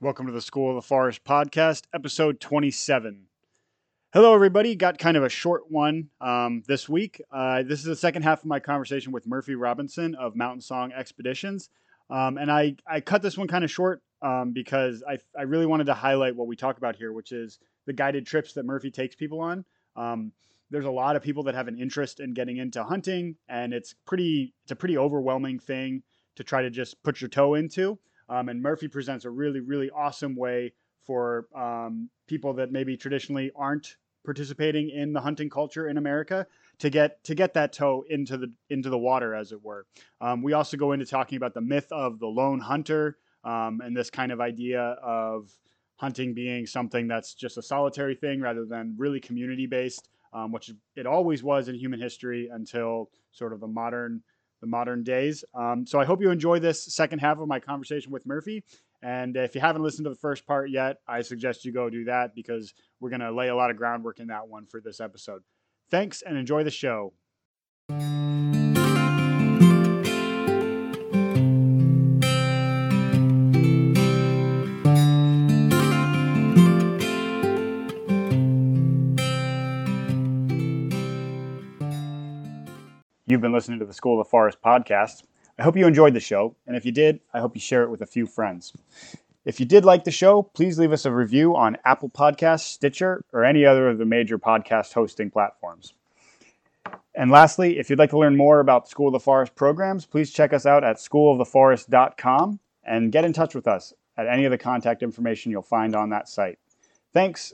Welcome to the School of the Forest podcast, episode 27. Hello, everybody. Got kind of a short one um, this week. Uh, this is the second half of my conversation with Murphy Robinson of Mountainsong Expeditions. Um, and I, I cut this one kind of short um, because I, I really wanted to highlight what we talk about here, which is the guided trips that Murphy takes people on. Um, there's a lot of people that have an interest in getting into hunting, and it's pretty it's a pretty overwhelming thing to try to just put your toe into. Um, and Murphy presents a really, really awesome way for um, people that maybe traditionally aren't participating in the hunting culture in America to get to get that toe into the into the water, as it were. Um, we also go into talking about the myth of the lone hunter um, and this kind of idea of hunting being something that's just a solitary thing rather than really community based, um, which it always was in human history until sort of the modern the modern days. Um, so I hope you enjoy this second half of my conversation with Murphy. And if you haven't listened to the first part yet, I suggest you go do that because we're going to lay a lot of groundwork in that one for this episode. Thanks and enjoy the show. You've been listening to the School of the Forest podcast. I hope you enjoyed the show, and if you did, I hope you share it with a few friends. If you did like the show, please leave us a review on Apple Podcasts, Stitcher, or any other of the major podcast hosting platforms. And lastly, if you'd like to learn more about School of the Forest programs, please check us out at schooloftheforest.com and get in touch with us at any of the contact information you'll find on that site. Thanks,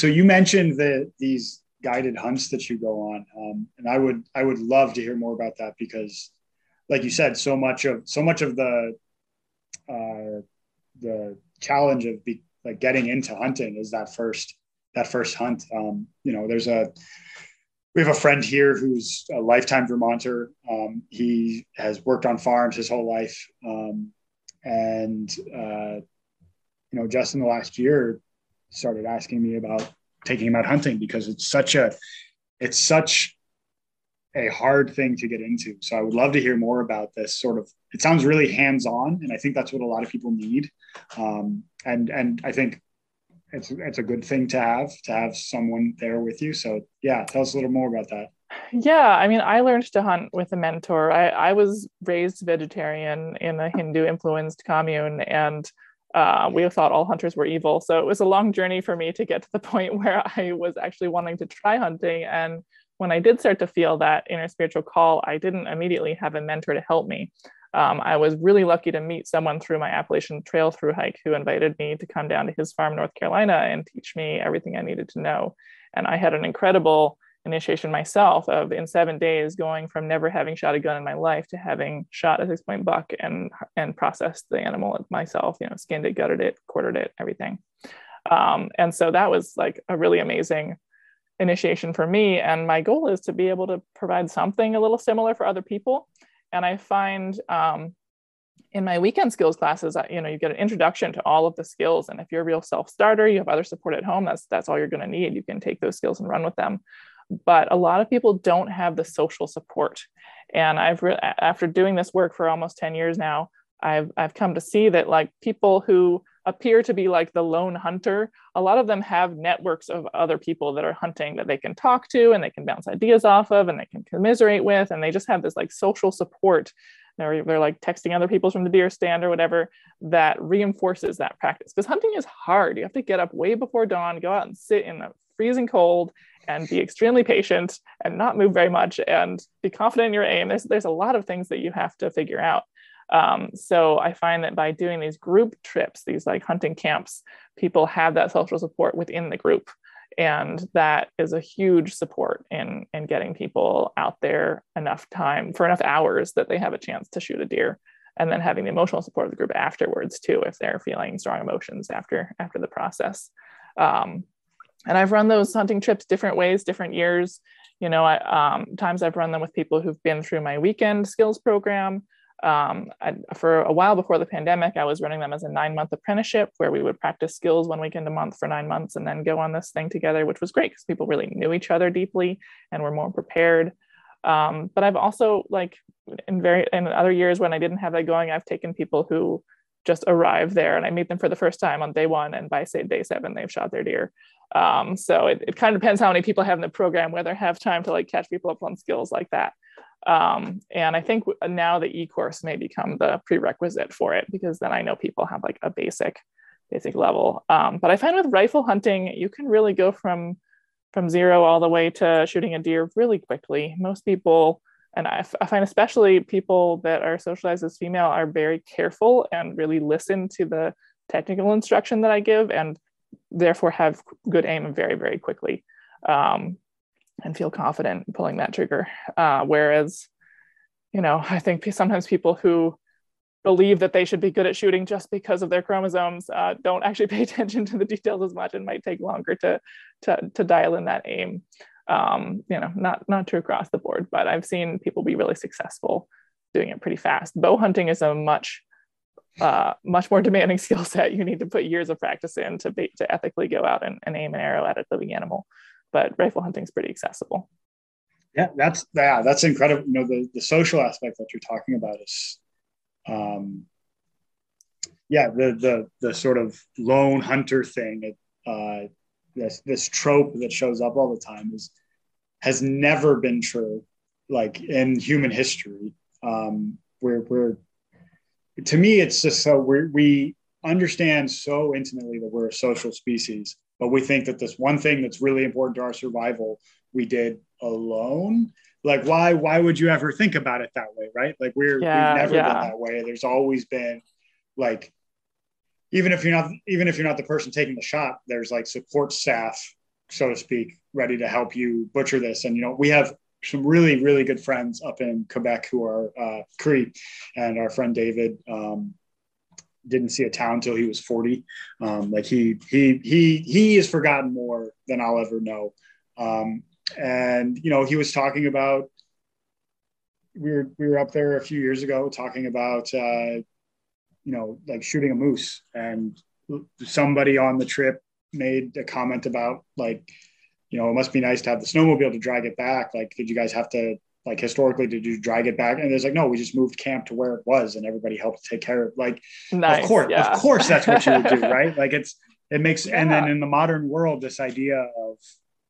so you mentioned the these guided hunts that you go on, um, and I would I would love to hear more about that because, like you said, so much of so much of the uh, the challenge of be, like getting into hunting is that first that first hunt. Um, you know, there's a we have a friend here who's a lifetime Vermonter. Um, he has worked on farms his whole life, um, and uh, you know, just in the last year, started asking me about taking him out hunting because it's such a it's such a hard thing to get into. So I would love to hear more about this sort of. It sounds really hands on, and I think that's what a lot of people need. Um, and and I think it's it's a good thing to have to have someone there with you. So yeah, tell us a little more about that. Yeah, I mean, I learned to hunt with a mentor. I, I was raised vegetarian in a Hindu influenced commune, and uh, we thought all hunters were evil. So it was a long journey for me to get to the point where I was actually wanting to try hunting. And when I did start to feel that inner spiritual call, I didn't immediately have a mentor to help me. Um, I was really lucky to meet someone through my Appalachian Trail through hike who invited me to come down to his farm, North Carolina, and teach me everything I needed to know. And I had an incredible initiation myself of in seven days going from never having shot a gun in my life to having shot a six point buck and and processed the animal myself you know skinned it gutted it quartered it everything. Um, and so that was like a really amazing initiation for me. And my goal is to be able to provide something a little similar for other people. And i find um, in my weekend skills classes you know you get an introduction to all of the skills. And if you're a real self-starter you have other support at home that's that's all you're going to need. You can take those skills and run with them but a lot of people don't have the social support. And I've re- after doing this work for almost 10 years now, I've I've come to see that like people who appear to be like the lone hunter, a lot of them have networks of other people that are hunting that they can talk to and they can bounce ideas off of and they can commiserate with and they just have this like social support. They're, they're like texting other people from the deer stand or whatever that reinforces that practice. Because hunting is hard. You have to get up way before dawn go out and sit in the freezing cold and be extremely patient and not move very much and be confident in your aim. There's, there's a lot of things that you have to figure out. Um, so I find that by doing these group trips, these like hunting camps, people have that social support within the group. And that is a huge support in, in getting people out there enough time for enough hours that they have a chance to shoot a deer. And then having the emotional support of the group afterwards too, if they're feeling strong emotions after after the process. Um, and I've run those hunting trips different ways, different years. You know, I, um, times I've run them with people who've been through my weekend skills program um, I, for a while before the pandemic, I was running them as a nine month apprenticeship where we would practice skills one weekend a month for nine months and then go on this thing together, which was great because people really knew each other deeply and were more prepared. Um, but I've also like in very in other years when I didn't have that going, I've taken people who just arrive there and I meet them for the first time on day one, and by say day seven, they've shot their deer. Um, so it, it kind of depends how many people have in the program, whether have time to like catch people up on skills like that. Um, and I think now the e-course may become the prerequisite for it because then I know people have like a basic, basic level. Um, but I find with rifle hunting, you can really go from from zero all the way to shooting a deer really quickly. Most people, and I, find especially people that are socialized as female, are very careful and really listen to the technical instruction that I give, and therefore have good aim very, very quickly. Um, and feel confident pulling that trigger. Uh, whereas, you know, I think sometimes people who believe that they should be good at shooting just because of their chromosomes uh, don't actually pay attention to the details as much and might take longer to to, to dial in that aim. Um, you know, not not true across the board, but I've seen people be really successful doing it pretty fast. Bow hunting is a much uh, much more demanding skill set. You need to put years of practice in to be, to ethically go out and, and aim an arrow at a living animal but rifle hunting is pretty accessible. Yeah, that's yeah, that's incredible. You know, the the social aspect that you're talking about is, um, yeah, the the the sort of lone hunter thing. Uh, this this trope that shows up all the time is has never been true, like in human history. Um, we're we're to me, it's just so we we understand so intimately that we're a social species but we think that this one thing that's really important to our survival we did alone like why why would you ever think about it that way right like we're yeah, we've never yeah. been that way there's always been like even if you're not even if you're not the person taking the shot there's like support staff so to speak ready to help you butcher this and you know we have some really really good friends up in quebec who are uh, cree and our friend david um, didn't see a town until he was 40. Um, like he he he he has forgotten more than I'll ever know. Um, and you know, he was talking about we were we were up there a few years ago talking about uh, you know like shooting a moose, and somebody on the trip made a comment about like you know it must be nice to have the snowmobile to drag it back. Like, did you guys have to like historically did you drag it back and it's like no we just moved camp to where it was and everybody helped take care of like nice, of course yeah. of course that's what you would do right like it's it makes yeah. and then in the modern world this idea of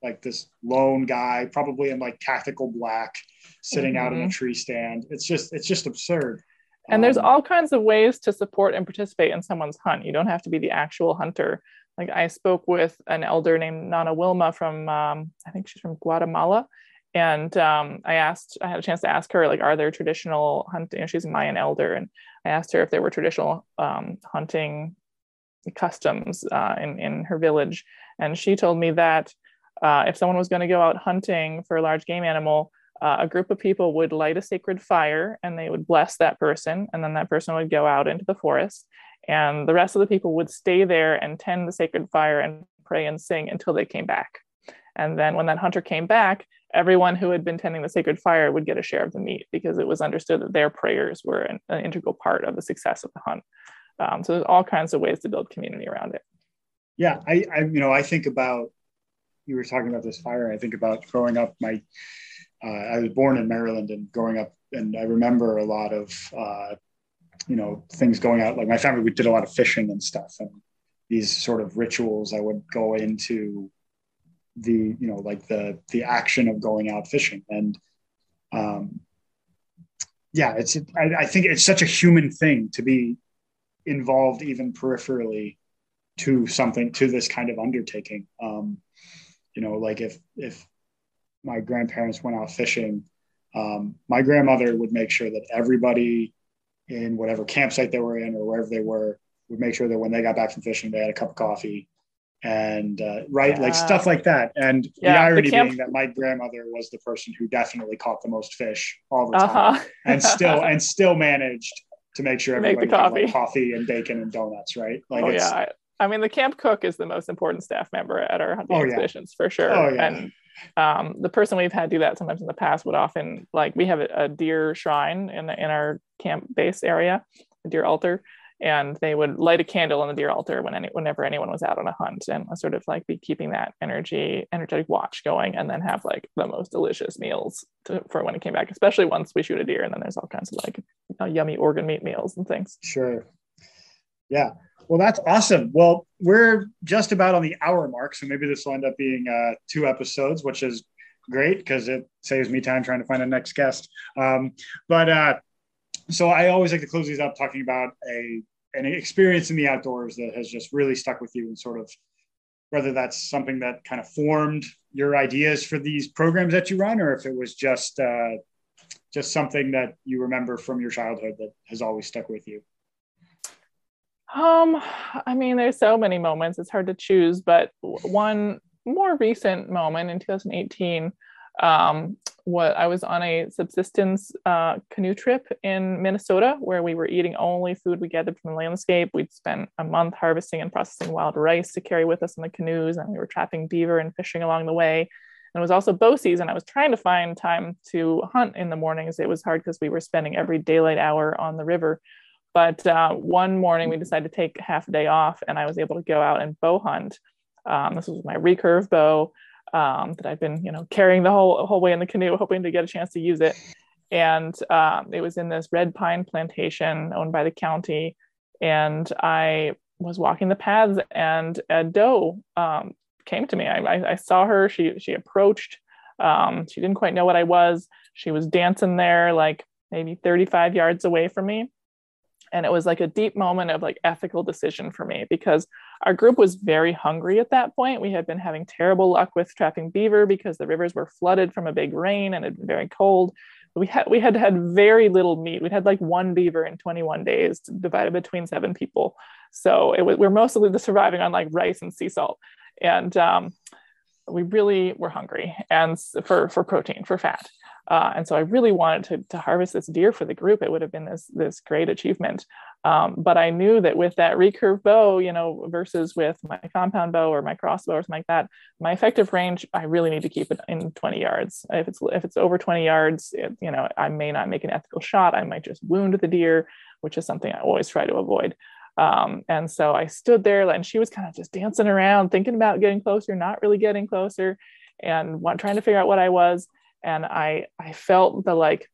like this lone guy probably in like tactical black sitting mm-hmm. out in a mm-hmm. tree stand it's just it's just absurd and um, there's all kinds of ways to support and participate in someone's hunt you don't have to be the actual hunter like i spoke with an elder named nana wilma from um, i think she's from guatemala. And um, I asked, I had a chance to ask her, like, are there traditional hunting? she's a Mayan elder, and I asked her if there were traditional um, hunting customs uh, in in her village, and she told me that uh, if someone was going to go out hunting for a large game animal, uh, a group of people would light a sacred fire and they would bless that person, and then that person would go out into the forest, and the rest of the people would stay there and tend the sacred fire and pray and sing until they came back. And then when that hunter came back, everyone who had been tending the sacred fire would get a share of the meat because it was understood that their prayers were an, an integral part of the success of the hunt. Um, so there's all kinds of ways to build community around it. Yeah, I, I, you know, I think about you were talking about this fire. I think about growing up. My, uh, I was born in Maryland, and growing up, and I remember a lot of, uh, you know, things going out. Like my family, we did a lot of fishing and stuff, and these sort of rituals. I would go into the you know like the the action of going out fishing and um yeah it's I, I think it's such a human thing to be involved even peripherally to something to this kind of undertaking um you know like if if my grandparents went out fishing um my grandmother would make sure that everybody in whatever campsite they were in or wherever they were would make sure that when they got back from fishing, they had a cup of coffee and uh, right yeah. like stuff like that and yeah, the irony the camp- being that my grandmother was the person who definitely caught the most fish all the time uh-huh. and still and still managed to make sure everybody make coffee. Like coffee and bacon and donuts right like oh, yeah I mean, the camp cook is the most important staff member at our hunting oh, expeditions yeah. for sure. Oh, yeah. And um, the person we've had do that sometimes in the past would often like we have a, a deer shrine in in our camp base area, a deer altar, and they would light a candle on the deer altar when any, whenever anyone was out on a hunt and sort of like be keeping that energy energetic watch going and then have like the most delicious meals to, for when it came back especially once we shoot a deer and then there's all kinds of like uh, yummy organ meat meals and things. Sure. Yeah well, that's awesome. Well, we're just about on the hour mark, so maybe this will end up being uh, two episodes, which is great because it saves me time trying to find a next guest. Um, but uh, so I always like to close these up talking about a an experience in the outdoors that has just really stuck with you and sort of whether that's something that kind of formed your ideas for these programs that you run or if it was just uh, just something that you remember from your childhood that has always stuck with you um, I mean, there's so many moments. It's hard to choose, but one more recent moment in 2018, um, what I was on a subsistence uh, canoe trip in Minnesota where we were eating only food we gathered from the landscape. We'd spent a month harvesting and processing wild rice to carry with us in the canoes, and we were trapping beaver and fishing along the way. And it was also bow season. I was trying to find time to hunt in the mornings. It was hard because we were spending every daylight hour on the river. But uh, one morning we decided to take half a day off, and I was able to go out and bow hunt. Um, this was my recurve bow um, that I've been, you know, carrying the whole whole way in the canoe, hoping to get a chance to use it. And um, it was in this red pine plantation owned by the county, and I was walking the paths, and a doe um, came to me. I, I, saw her. She she approached. Um, she didn't quite know what I was. She was dancing there, like maybe 35 yards away from me and it was like a deep moment of like ethical decision for me because our group was very hungry at that point. We had been having terrible luck with trapping beaver because the rivers were flooded from a big rain and it had been very cold. We had we had had very little meat. We'd had like one beaver in 21 days divided between seven people. So it was we're mostly surviving on like rice and sea salt. And um, we really were hungry and for for protein for fat uh, and so I really wanted to, to harvest this deer for the group. It would have been this, this great achievement. Um, but I knew that with that recurve bow, you know, versus with my compound bow or my crossbow or something like that, my effective range, I really need to keep it in 20 yards. If it's if it's over 20 yards, it, you know, I may not make an ethical shot. I might just wound the deer, which is something I always try to avoid. Um, and so I stood there and she was kind of just dancing around, thinking about getting closer, not really getting closer, and one, trying to figure out what I was and i i felt the like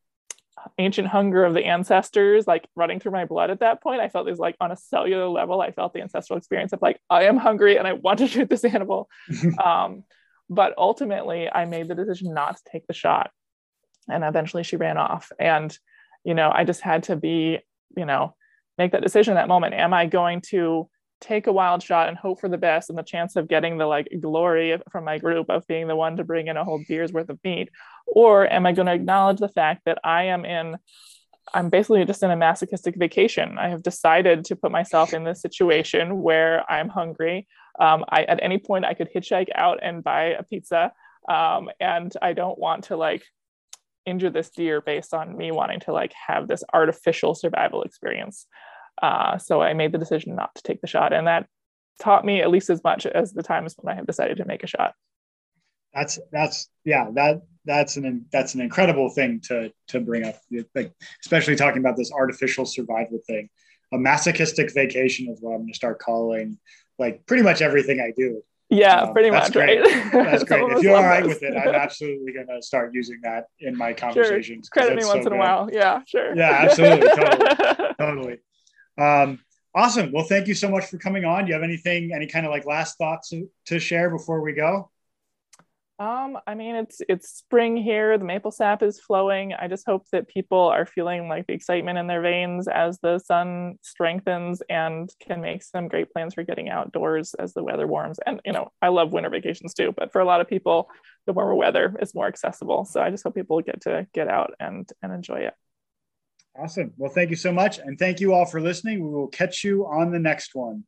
ancient hunger of the ancestors like running through my blood at that point. I felt this like on a cellular level i felt the ancestral experience of like i am hungry and i want to shoot this animal. Um, but ultimately i made the decision not to take the shot. And eventually she ran off. And you know i just had to be you know make that decision that moment. Am i going to take a wild shot and hope for the best and the chance of getting the like glory from my group of being the one to bring in a whole deer's worth of meat. Or am i going to acknowledge the fact that i am in i'm basically just in a masochistic vacation. I have decided to put myself in this situation where i'm hungry. Um, I, at any point i could hitchhike out and buy a pizza um, and i don't want to like injure this deer based on me wanting to like have this artificial survival experience uh, so I made the decision not to take the shot, and that taught me at least as much as the times when I have decided to make a shot. That's that's yeah that that's an that's an incredible thing to to bring up, like especially talking about this artificial survival thing. A masochistic vacation is what I'm going to start calling like pretty much everything I do. Yeah, um, pretty much. Great. Right? That's great. if you're all right with it, I'm absolutely going to start using that in my conversations. Sure. Credit me once so in a while. Yeah, sure. Yeah, absolutely. totally. totally. Um, awesome. Well, thank you so much for coming on. Do you have anything, any kind of like last thoughts to share before we go? Um, I mean, it's it's spring here. The maple sap is flowing. I just hope that people are feeling like the excitement in their veins as the sun strengthens and can make some great plans for getting outdoors as the weather warms. And you know, I love winter vacations too, but for a lot of people, the warmer weather is more accessible. So I just hope people get to get out and and enjoy it. Awesome. Well, thank you so much. And thank you all for listening. We will catch you on the next one.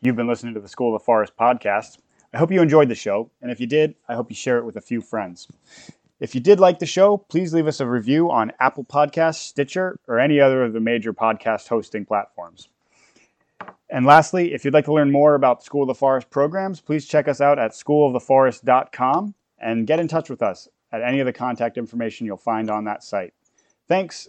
You've been listening to the School of the Forest podcast. I hope you enjoyed the show, and if you did, I hope you share it with a few friends. If you did like the show, please leave us a review on Apple Podcasts, Stitcher, or any other of the major podcast hosting platforms. And lastly, if you'd like to learn more about School of the Forest programs, please check us out at schooloftheforest.com and get in touch with us at any of the contact information you'll find on that site. Thanks,